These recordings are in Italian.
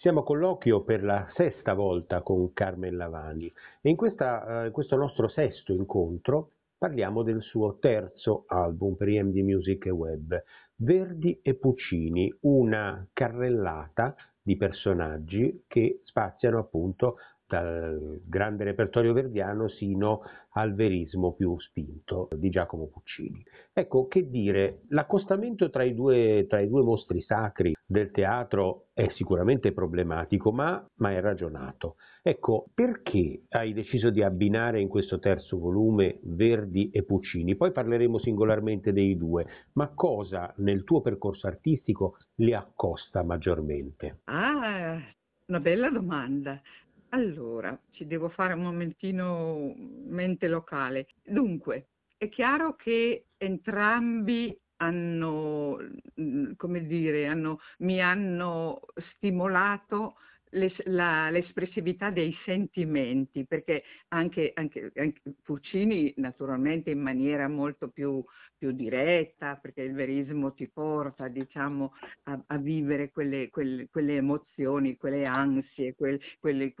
Siamo a colloquio per la sesta volta con Carmen Lavani e in, questa, eh, questo nostro sesto incontro parliamo del suo terzo album per EMD Music e Web, Verdi e Puccini, una carrellata di personaggi che spaziano appunto dal grande repertorio verdiano sino al verismo più spinto di Giacomo Puccini. Ecco, che dire, l'accostamento tra i due, tra i due mostri sacri del teatro è sicuramente problematico, ma, ma, è ragionato. Ecco, perché hai deciso di abbinare in questo terzo volume Verdi e Puccini? Poi parleremo singolarmente dei due, ma cosa nel tuo percorso artistico li accosta maggiormente? Ah, una bella domanda. Allora, ci devo fare un momentino mente locale. Dunque, è chiaro che entrambi hanno, mm, come dire, hanno, mi hanno stimolato l'espressività dei sentimenti, perché anche, anche, anche, Puccini naturalmente in maniera molto più, più, diretta, perché il verismo ti porta diciamo, a, a vivere quelle, quelle, quelle, emozioni, quelle ansie, quel, quelle,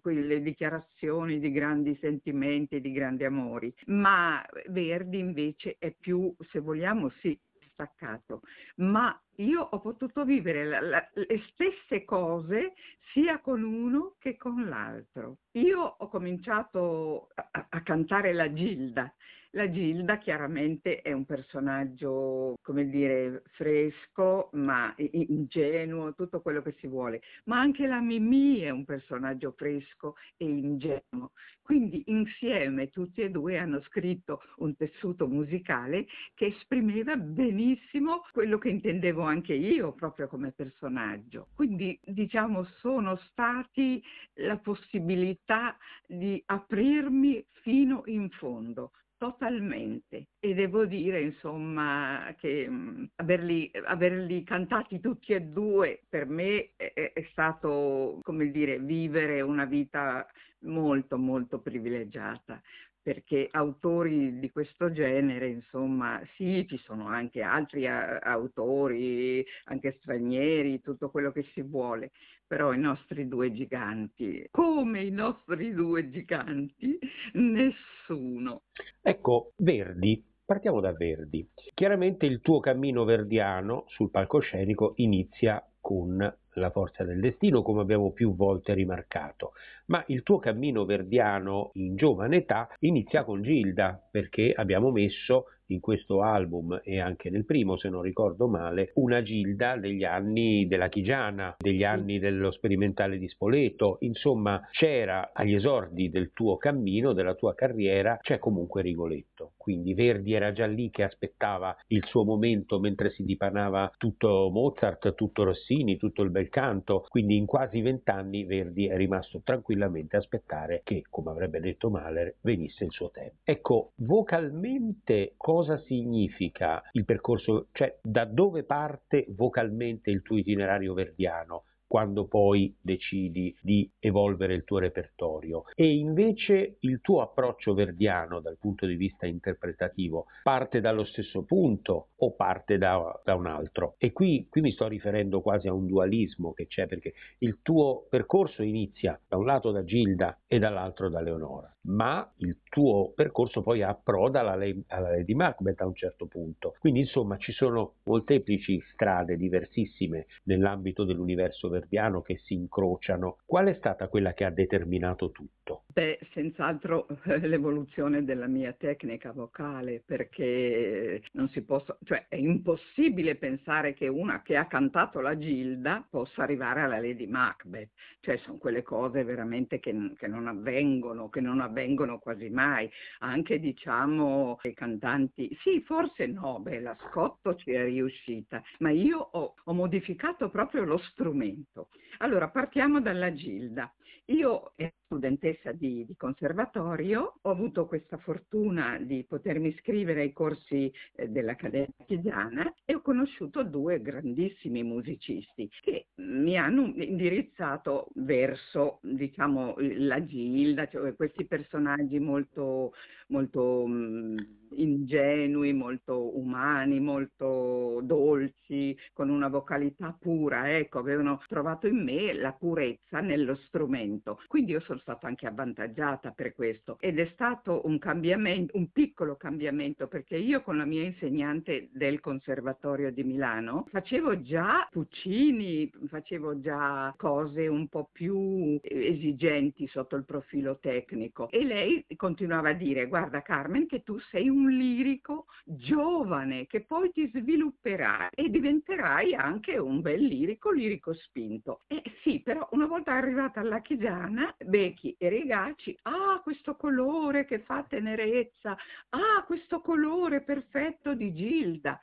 quelle dichiarazioni di grandi sentimenti, di grandi amori. Ma Verdi invece è più, se vogliamo, sì, staccato, ma io ho potuto vivere la, la, le stesse cose sia con uno che con l'altro. Io ho cominciato a, a cantare la Gilda. La Gilda chiaramente è un personaggio, come dire, fresco, ma ingenuo, tutto quello che si vuole. Ma anche la Mimì è un personaggio fresco e ingenuo. Quindi insieme tutti e due hanno scritto un tessuto musicale che esprimeva benissimo quello che intendevo anche io proprio come personaggio. Quindi diciamo sono stati la possibilità di aprirmi fino in fondo, totalmente. E devo dire insomma che mh, averli, averli, cantati tutti e due per me è, è, stato come dire vivere una vita molto molto privilegiata perché autori di questo genere, insomma, sì, ci sono anche altri autori, anche stranieri, tutto quello che si vuole, però i nostri due giganti, come i nostri due giganti, nessuno. Ecco, Verdi, partiamo da Verdi. Chiaramente il tuo cammino verdiano sul palcoscenico inizia con la forza del destino, come abbiamo più volte rimarcato, ma il tuo cammino verdiano in giovane età inizia con Gilda, perché abbiamo messo in questo album e anche nel primo, se non ricordo male, una Gilda degli anni della Chigiana, degli anni dello sperimentale di Spoleto, insomma c'era agli esordi del tuo cammino, della tua carriera, c'è comunque Rigoletto. Quindi Verdi era già lì che aspettava il suo momento mentre si dipanava tutto Mozart, tutto Rossini, tutto il bel canto, quindi in quasi vent'anni Verdi è rimasto tranquillamente a aspettare che, come avrebbe detto Mahler, venisse il suo tempo. Ecco, vocalmente cosa significa il percorso, cioè da dove parte vocalmente il tuo itinerario verdiano? quando poi decidi di evolvere il tuo repertorio. E invece il tuo approccio verdiano dal punto di vista interpretativo parte dallo stesso punto o parte da, da un altro? E qui, qui mi sto riferendo quasi a un dualismo che c'è perché il tuo percorso inizia da un lato da Gilda e dall'altro da Leonora, ma il tuo percorso poi approda alla, alla Lady Macbeth a un certo punto. Quindi insomma ci sono molteplici strade diversissime nell'ambito dell'universo verdiano che si incrociano. Qual è stata quella che ha determinato tutto? Beh, senz'altro l'evoluzione della mia tecnica vocale, perché non si posso, cioè è impossibile pensare che una che ha cantato la Gilda possa arrivare alla Lady Macbeth, cioè sono quelle cose veramente che, che non avvengono, che non avvengono quasi mai. Anche diciamo i cantanti, sì, forse no, beh, la Scotto ci è riuscita, ma io ho, ho modificato proprio lo strumento. Allora, partiamo dalla Gilda. Io studentessa di, di, conservatorio, ho avuto questa fortuna di potermi iscrivere ai corsi eh, dell'Accademia Chiesiana e ho conosciuto due grandissimi musicisti che mi hanno indirizzato verso, diciamo, la Gilda, cioè questi personaggi molto, molto mh, ingenui, molto umani, molto dolci, con una vocalità pura, ecco, avevano trovato in me la purezza nello strumento. Quindi io sono stata anche avvantaggiata per questo ed è stato un cambiamento, un piccolo cambiamento, perché io con la mia insegnante del Conservatorio di Milano facevo già Puccini, facevo già cose un po' più esigenti sotto il profilo tecnico e lei continuava a dire guarda Carmen che tu sei un lirico giovane che poi ti svilupperai e diventerai anche un bel lirico, lirico spinto. E sì, però una volta arrivata alla Chigiana, Becchi e Rigaci, ah questo colore che fa tenerezza, ah questo colore perfetto di Gilda.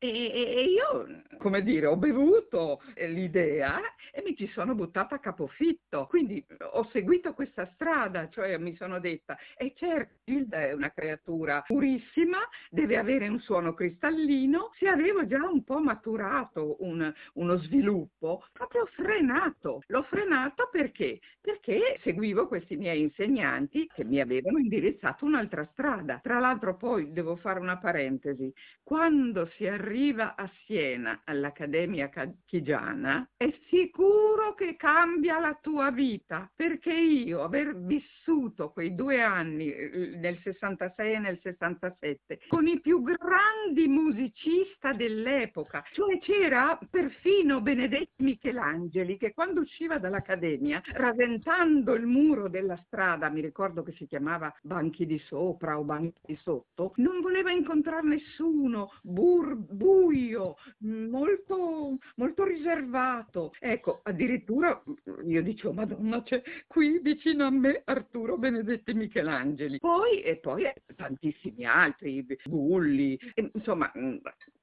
E, io, come dire, ho bevuto l'idea e mi ci sono buttata a capofitto. Quindi ho seguito questa strada, cioè mi sono detta, e eh certo, Gilda è una creatura purissima, deve avere un suono cristallino. Se avevo già un po' maturato un, uno sviluppo, proprio frenato. L'ho frenato perché? Perché seguivo questi miei insegnanti che mi avevano indirizzato un'altra strada. Tra l'altro poi devo fare una parentesi. Quando si è arriva a Siena all'Accademia Chigiana, è sicuro che cambia la tua vita, perché io aver vissuto quei due anni, eh, nel 66 e nel 67, con i più grandi musicisti dell'epoca, cioè c'era perfino Benedetti Michelangeli che quando usciva dall'Accademia, rasentando il muro della strada, mi ricordo che si chiamava Banchi di sopra o Banchi di sotto, non voleva incontrare nessuno, bur buio, molto, molto riservato. Ecco, addirittura io dicevo, Madonna, c'è qui vicino a me Arturo Benedetti Michelangeli. Poi, e poi tantissimi altri, Bulli, insomma,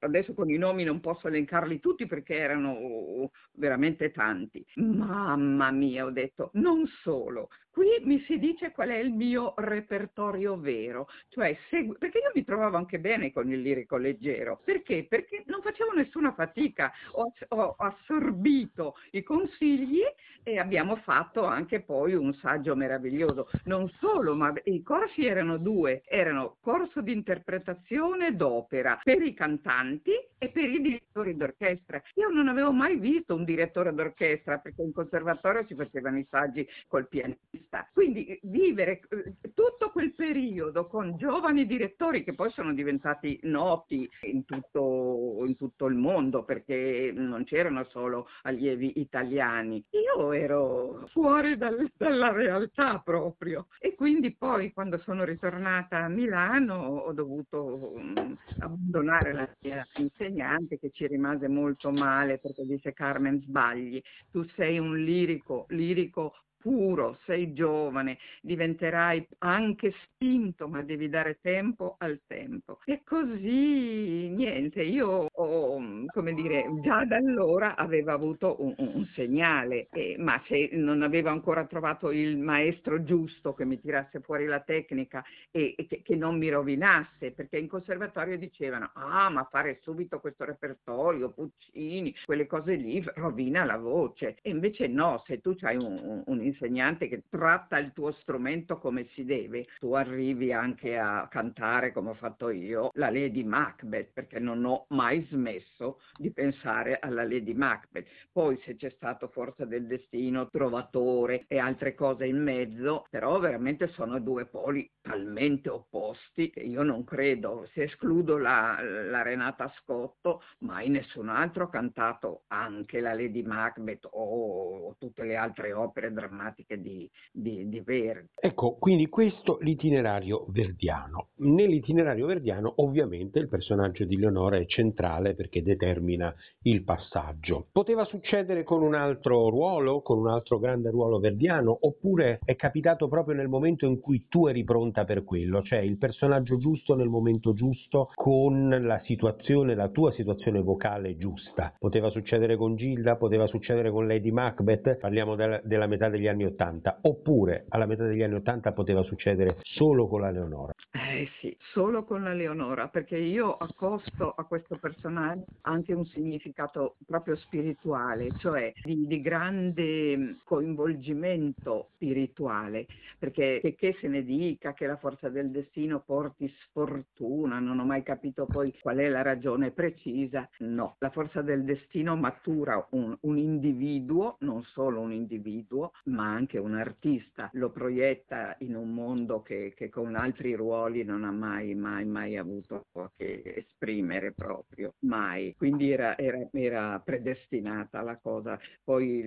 adesso con i nomi non posso elencarli tutti perché erano veramente tanti. Mamma mia, ho detto, non solo, qui mi si dice qual è il mio repertorio vero, cioè segu- perché io mi trovavo anche bene con il lirico leggero, perché? Perché non facevo nessuna fatica, ho, ho assorbito i consigli e abbiamo fatto anche poi un saggio meraviglioso, non solo, ma i corsi erano due, erano corso di interpretazione d'opera per i cantanti e per i direttori d'orchestra. Io non avevo mai visto un direttore d'orchestra perché in conservatorio si facevano i saggi col pianista. Quindi vivere eh, tutto quel periodo con giovani direttori che poi sono diventati noti in tutto, in tutto il mondo perché non c'erano solo allievi italiani. Io ero fuori dal, dalla realtà proprio. E quindi poi quando sono ritornata a Milano ho dovuto um, abbandonare la mia insegnante che ci rimase molto male perché disse Carmen sbagli, tu sei un lirico, lirico puro, sei giovane, diventerai anche spinto, ma devi dare tempo al tempo. E così, niente, io ho, come dire, già da allora avevo avuto un, un segnale, eh, ma se non avevo ancora trovato il maestro giusto che mi tirasse fuori la tecnica e, e che, che, non mi rovinasse, perché in conservatorio dicevano, ah, ma fare subito questo repertorio, Puccini, quelle cose lì, rovina la voce. E invece no, se tu hai un, un, un insegnante che tratta il tuo strumento come si deve, tu arrivi anche a cantare come ho fatto io la Lady Macbeth, perché non ho mai smesso di pensare alla Lady Macbeth. Poi se c'è stato Forza del Destino, Trovatore e altre cose in mezzo, però veramente sono due poli talmente opposti che io non credo, se escludo la, la Renata Scotto, mai nessun altro ha cantato anche la Lady Macbeth o, o tutte le altre opere drammatiche di, di, di Verdi. Ecco, quindi questo l'itinerario verdiano. Nell'itinerario verdiano ovviamente il personaggio di Leonora è centrale perché determina il passaggio. Poteva succedere con un altro ruolo, con un altro grande ruolo verdiano, oppure è capitato proprio nel momento in cui tu eri pronta per quello, cioè il personaggio giusto nel momento giusto con la situazione, la tua situazione vocale giusta. Poteva succedere con Gilda, poteva succedere con Lady Macbeth, parliamo della, della metà degli degli anni Ottanta, oppure alla metà degli anni Ottanta poteva succedere solo con la Leonora? Eh sì, solo con la Leonora, perché io accosto a questo personaggio anche un significato proprio spirituale, cioè di, di grande coinvolgimento spirituale, perché che, che, se ne dica che la forza del destino porti sfortuna, non ho mai capito poi qual è la ragione precisa, no, la forza del destino matura un, un individuo, non solo un individuo, ma anche un artista, lo proietta in un mondo che, che con altri ruoli non ha mai, mai, mai avuto che esprimere proprio, mai. Quindi era, era, era predestinata la cosa. Poi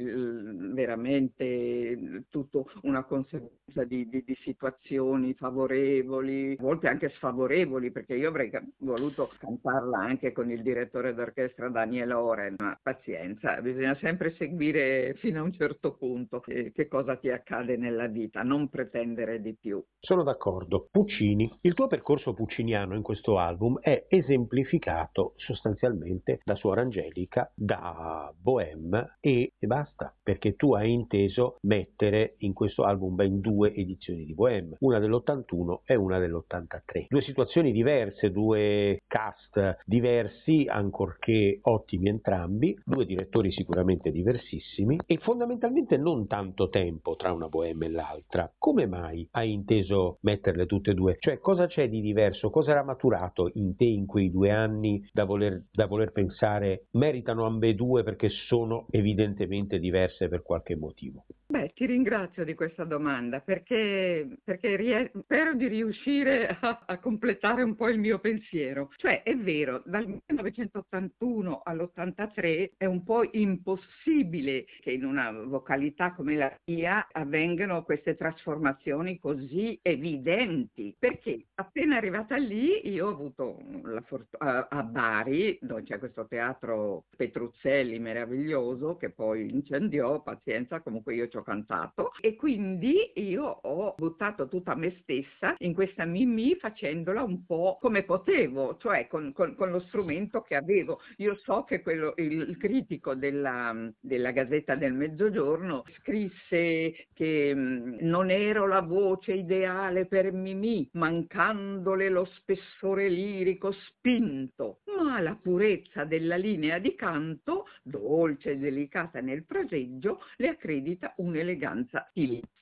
veramente tutto una conseguenza di, di, di, situazioni favorevoli, a volte anche sfavorevoli, perché io avrei voluto cantarla anche con il direttore d'orchestra Daniel Oren, ma pazienza, bisogna sempre seguire fino a un certo punto che, che cosa ti accade nella vita, non pretendere di più. Sono d'accordo. Puccini, il tuo percorso pucciniano in questo album è esemplificato sostanzialmente da Suora Angelica, da Bohème e, e basta, perché tu hai inteso mettere in questo album ben due edizioni di Bohème, una dell'81 e una dell'83. Due situazioni diverse, due cast diversi, ancorché ottimi entrambi, due direttori sicuramente diversissimi e fondamentalmente non tanto tempo tra una Bohème e l'altra. Come mai hai inteso metterle tutte e due? Cioè cosa c'è di diverso? Cosa era maturato in te in quei due anni da voler, da voler pensare meritano ambedue perché sono evidentemente diverse per qualche motivo? Beh, ti ringrazio di questa domanda perché, perché ries- spero di riuscire a, a, completare un po' il mio pensiero. Cioè, è vero, dal 1981 all'83 è un po' impossibile che in una vocalità come la mia avvengano queste trasformazioni così evidenti. Perché appena arrivata lì io ho avuto la fortuna a Bari, dove c'è questo teatro Petruzzelli meraviglioso che poi incendiò, pazienza, comunque io ci ho cantato e quindi io ho buttato tutta me stessa in questa Mimì facendola un po' come potevo, cioè con, con, con lo strumento che avevo. Io so che quello, il, il critico della, della, Gazzetta del Mezzogiorno scrisse che mh, non ero la voce ideale per Mimì, mancandole lo spessore lirico spinto, ma la purezza della linea di canto, dolce e delicata nel fraseggio, le accredita un un'eleganza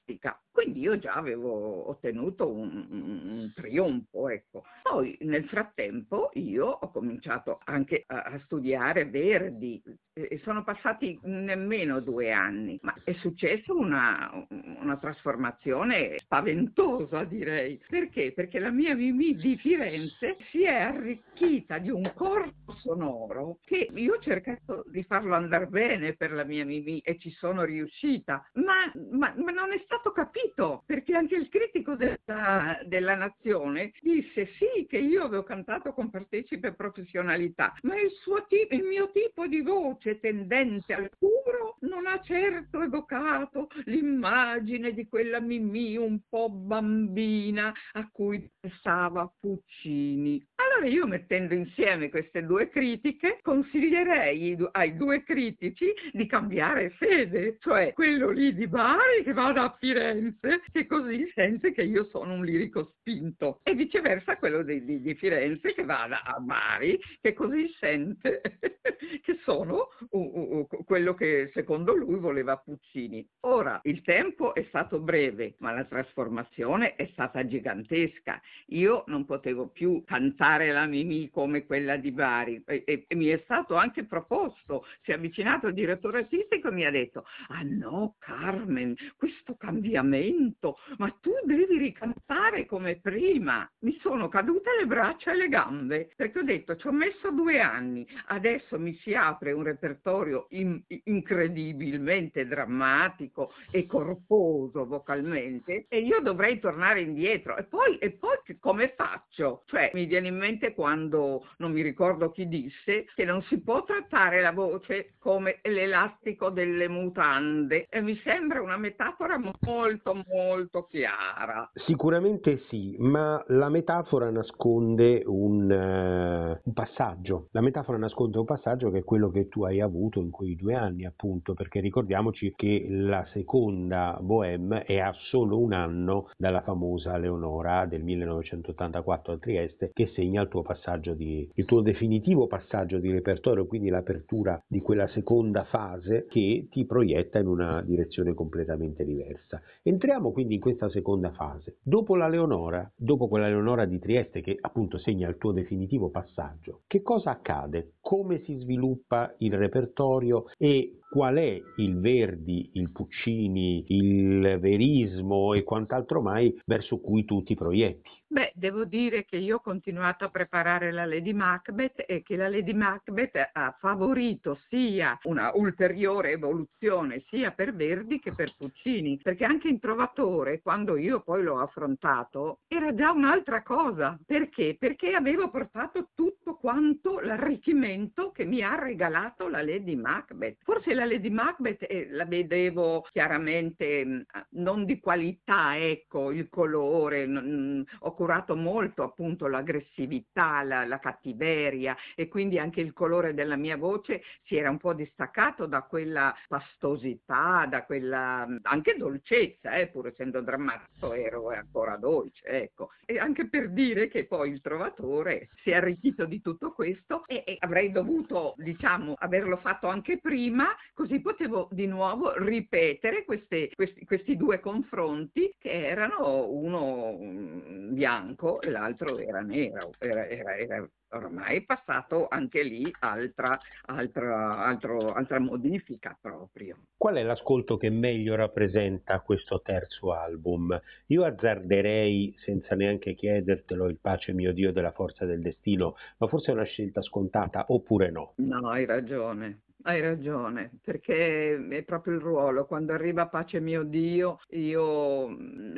stilistica. Quindi io già avevo ottenuto un, un, trionfo, ecco. Poi nel frattempo io ho cominciato anche a, a studiare Verdi e sono passati nemmeno due anni, ma è successa una, una, trasformazione spaventosa direi. Perché? Perché la mia Mimì di Firenze si è arricchita di un corpo sonoro che io ho cercato di farlo andare bene per la mia Mimì e ci sono riuscita, ma, ma, ma non è stato capito capito, perché anche il critico della, della Nazione disse sì che io avevo cantato con partecipe professionalità, ma il, tipo, il mio tipo di voce tendente al puro non ha certo evocato l'immagine di quella Mimì un po' bambina a cui pensava Puccini. Allora io mettendo insieme queste due critiche consiglierei ai due critici di cambiare sede, cioè quello lì di Bari che vada a Firenze che così sente che io sono un lirico spinto e viceversa quello di, di, di Firenze che vada a Bari che così sente che sono uh, uh, quello che secondo lui voleva Puccini. Ora, il tempo è stato breve, ma la trasformazione è stata gigantesca. Io non potevo più cantare la Mimì come quella di Bari e, e, e mi è stato anche proposto, si è avvicinato il direttore artistico e mi ha detto, ah no Carmen, questo cambiamento ma tu devi ricantare come prima. Mi sono cadute le braccia e le gambe, perché ho detto ci ho messo due anni, adesso mi si apre un repertorio in, incredibilmente drammatico e corposo vocalmente e io dovrei tornare indietro. E poi, e poi come faccio? Cioè mi viene in mente quando, non mi ricordo chi disse, che non si può trattare la voce come l'elastico delle mutande e mi sembra una metafora molto molto molto chiara. Sicuramente sì, ma la metafora nasconde un, uh, un, passaggio. La metafora nasconde un passaggio che è quello che tu hai avuto in quei due anni, appunto, perché ricordiamoci che la seconda Bohème è a solo un anno dalla famosa Leonora del 1984 a Trieste, che segna il tuo passaggio di, il tuo definitivo passaggio di repertorio, quindi l'apertura di quella seconda fase che ti proietta in una direzione completamente diversa. Entriamo quindi in questa seconda fase. Dopo la Leonora, dopo quella Leonora di Trieste che appunto segna il tuo definitivo passaggio, che cosa accade? Come si sviluppa il repertorio e qual è il Verdi, il Puccini, il Verismo e quant'altro mai verso cui tu ti proietti? Beh, devo dire che io ho continuato a preparare la Lady Macbeth e che la Lady Macbeth ha favorito sia una ulteriore evoluzione sia per Verdi che per Puccini, perché anche in Trovatore, quando io poi l'ho affrontato, era già un'altra cosa. Perché? Perché avevo portato tutto quanto l'arricchimento che mi ha regalato la Lady Macbeth. Forse la Lady Macbeth eh, la vedevo chiaramente mh, non di qualità, ecco, il colore, mh, ho curato molto appunto l'aggressività, la, la, cattiveria e quindi anche il colore della mia voce si era un po' distaccato da quella pastosità, da quella anche dolcezza, eh, pur essendo drammatico ero ancora dolce, ecco. E anche per dire che poi il trovatore si è arricchito di tutto questo e, e avrei dovuto, diciamo, averlo fatto anche prima, così potevo di nuovo ripetere queste, questi, questi due confronti che erano uno di bianco e l'altro era nero, era, era, era ormai passato anche lì altra, altra, altro, altra modifica proprio. Qual è l'ascolto che meglio rappresenta questo terzo album? Io azzarderei, senza neanche chiedertelo, il pace mio Dio della forza del destino, ma forse è una scelta scontata oppure no? No, hai ragione. Hai ragione, perché è proprio il ruolo. Quando arriva pace mio Dio, io,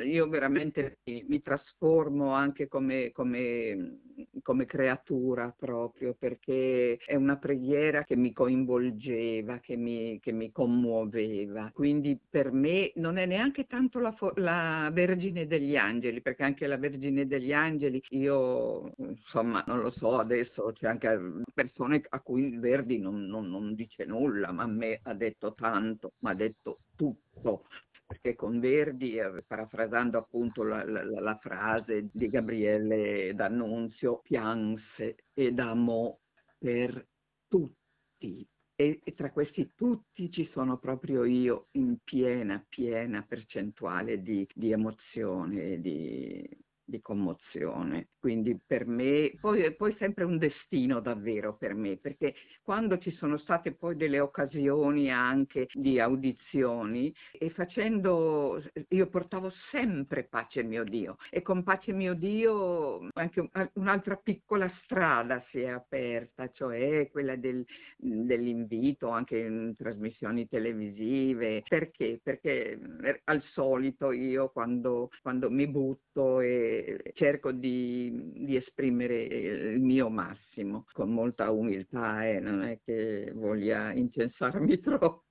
io veramente mi, mi, trasformo anche come, come, come, creatura proprio, perché è una preghiera che mi coinvolgeva, che mi, che mi commuoveva. Quindi per me non è neanche tanto la, la Vergine degli Angeli, perché anche la Vergine degli Angeli, io insomma non lo so, adesso c'è anche persone a cui Verdi non, non, non dice dice nulla, ma a me ha detto tanto, ma ha detto tutto, perché con Verdi, eh, parafrasando appunto la, la, la, frase di Gabriele D'Annunzio, pianse ed amò per tutti. E, e, tra questi tutti ci sono proprio io in piena, piena percentuale di, di emozione, di, di commozione. Quindi per me, poi, poi sempre un destino davvero per me, perché quando ci sono state poi delle occasioni anche di audizioni e facendo, io portavo sempre pace mio Dio e con pace mio Dio anche un'altra piccola strada si è aperta, cioè quella del, dell'invito anche in trasmissioni televisive. Perché? Perché eh, al solito io quando, quando mi butto e cerco di, di, esprimere il mio massimo con molta umiltà e eh, non è che voglia incensarmi troppo.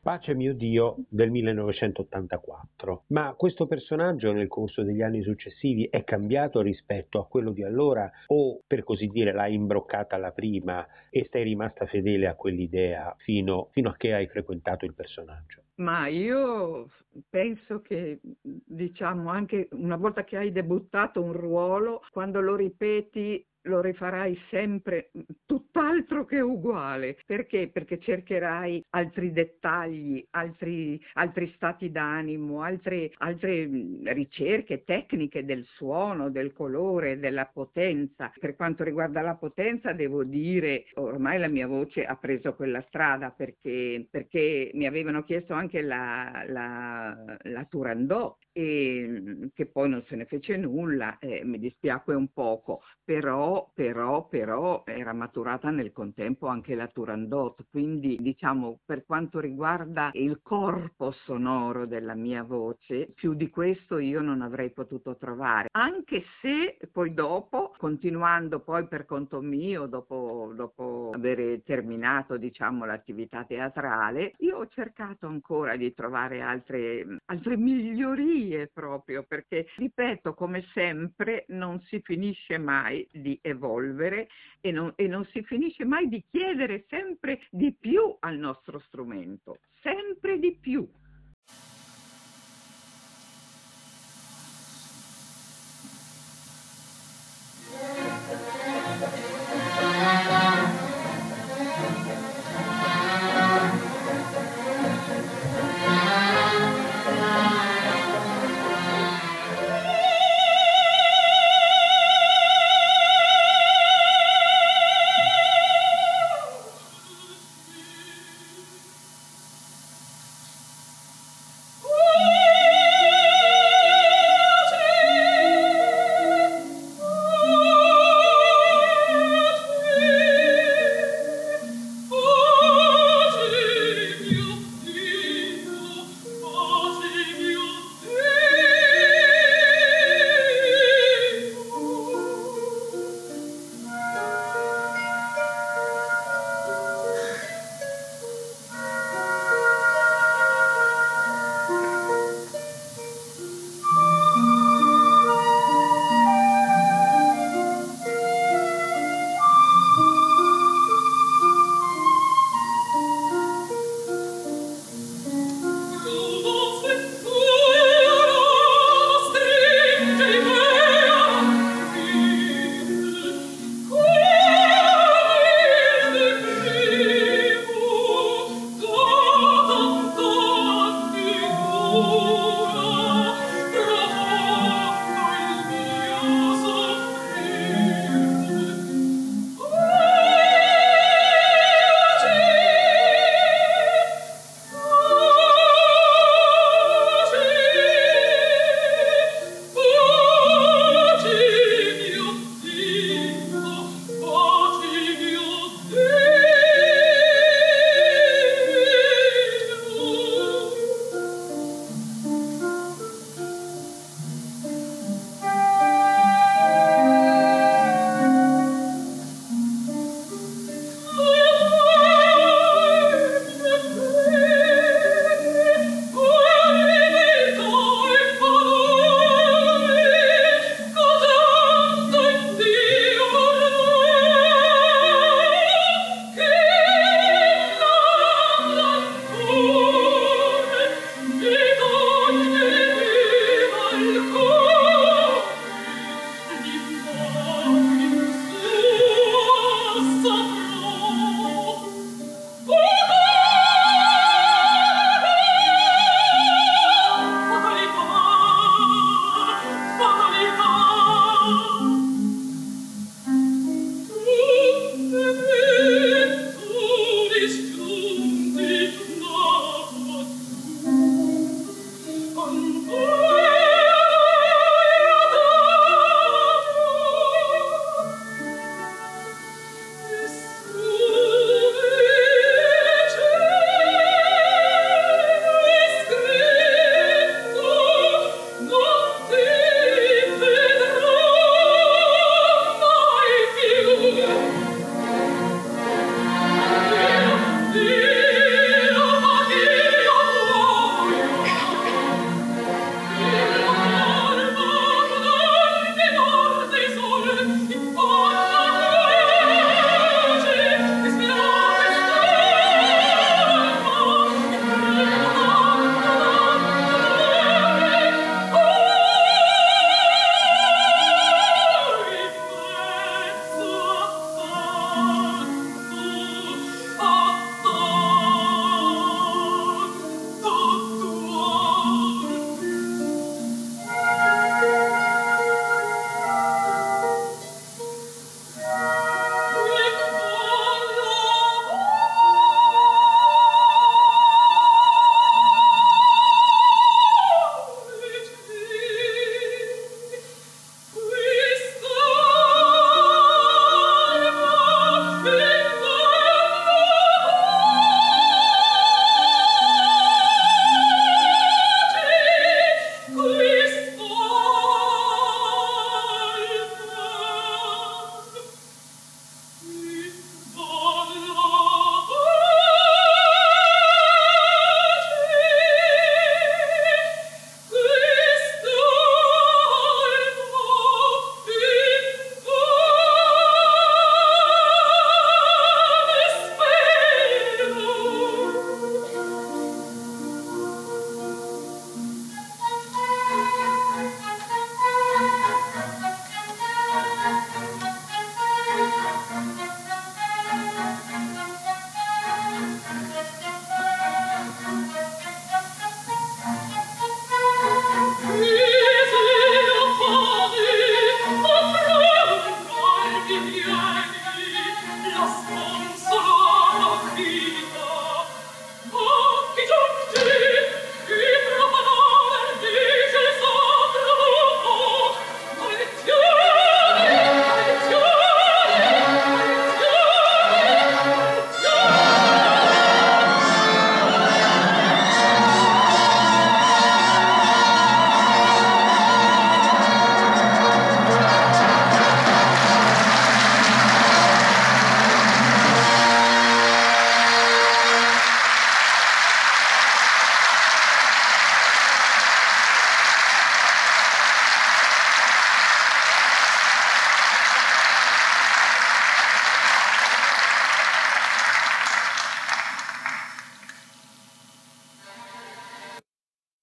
Pace mio Dio del 1984. Ma questo personaggio nel corso degli anni successivi è cambiato rispetto a quello di allora o per così dire l'hai imbroccata alla prima e sei rimasta fedele a quell'idea fino, fino a che hai frequentato il personaggio? Ma io penso che, diciamo, anche una volta che hai debuttato un ruolo, quando lo ripeti lo rifarai sempre tutt'altro che uguale. Perché? Perché cercherai altri dettagli, altri, altri stati d'animo, altre, altre ricerche tecniche del suono, del colore, della potenza. Per quanto riguarda la potenza, devo dire, ormai la mia voce ha preso quella strada perché, perché mi avevano chiesto anche la, la, la Turandot e che poi non se ne fece nulla, eh, mi dispiacque un poco, però, però, però era maturata nel contempo anche la Turandot, quindi diciamo per quanto riguarda il corpo sonoro della mia voce, più di questo io non avrei potuto trovare, anche se poi dopo, continuando poi per conto mio, dopo, dopo aver terminato diciamo l'attività teatrale, io ho cercato ancora di trovare altre, altre migliorie proprio, perché ripeto, come sempre non si finisce mai di evolvere e non, e non si finisce mai di chiedere sempre di più al nostro strumento, sempre di più.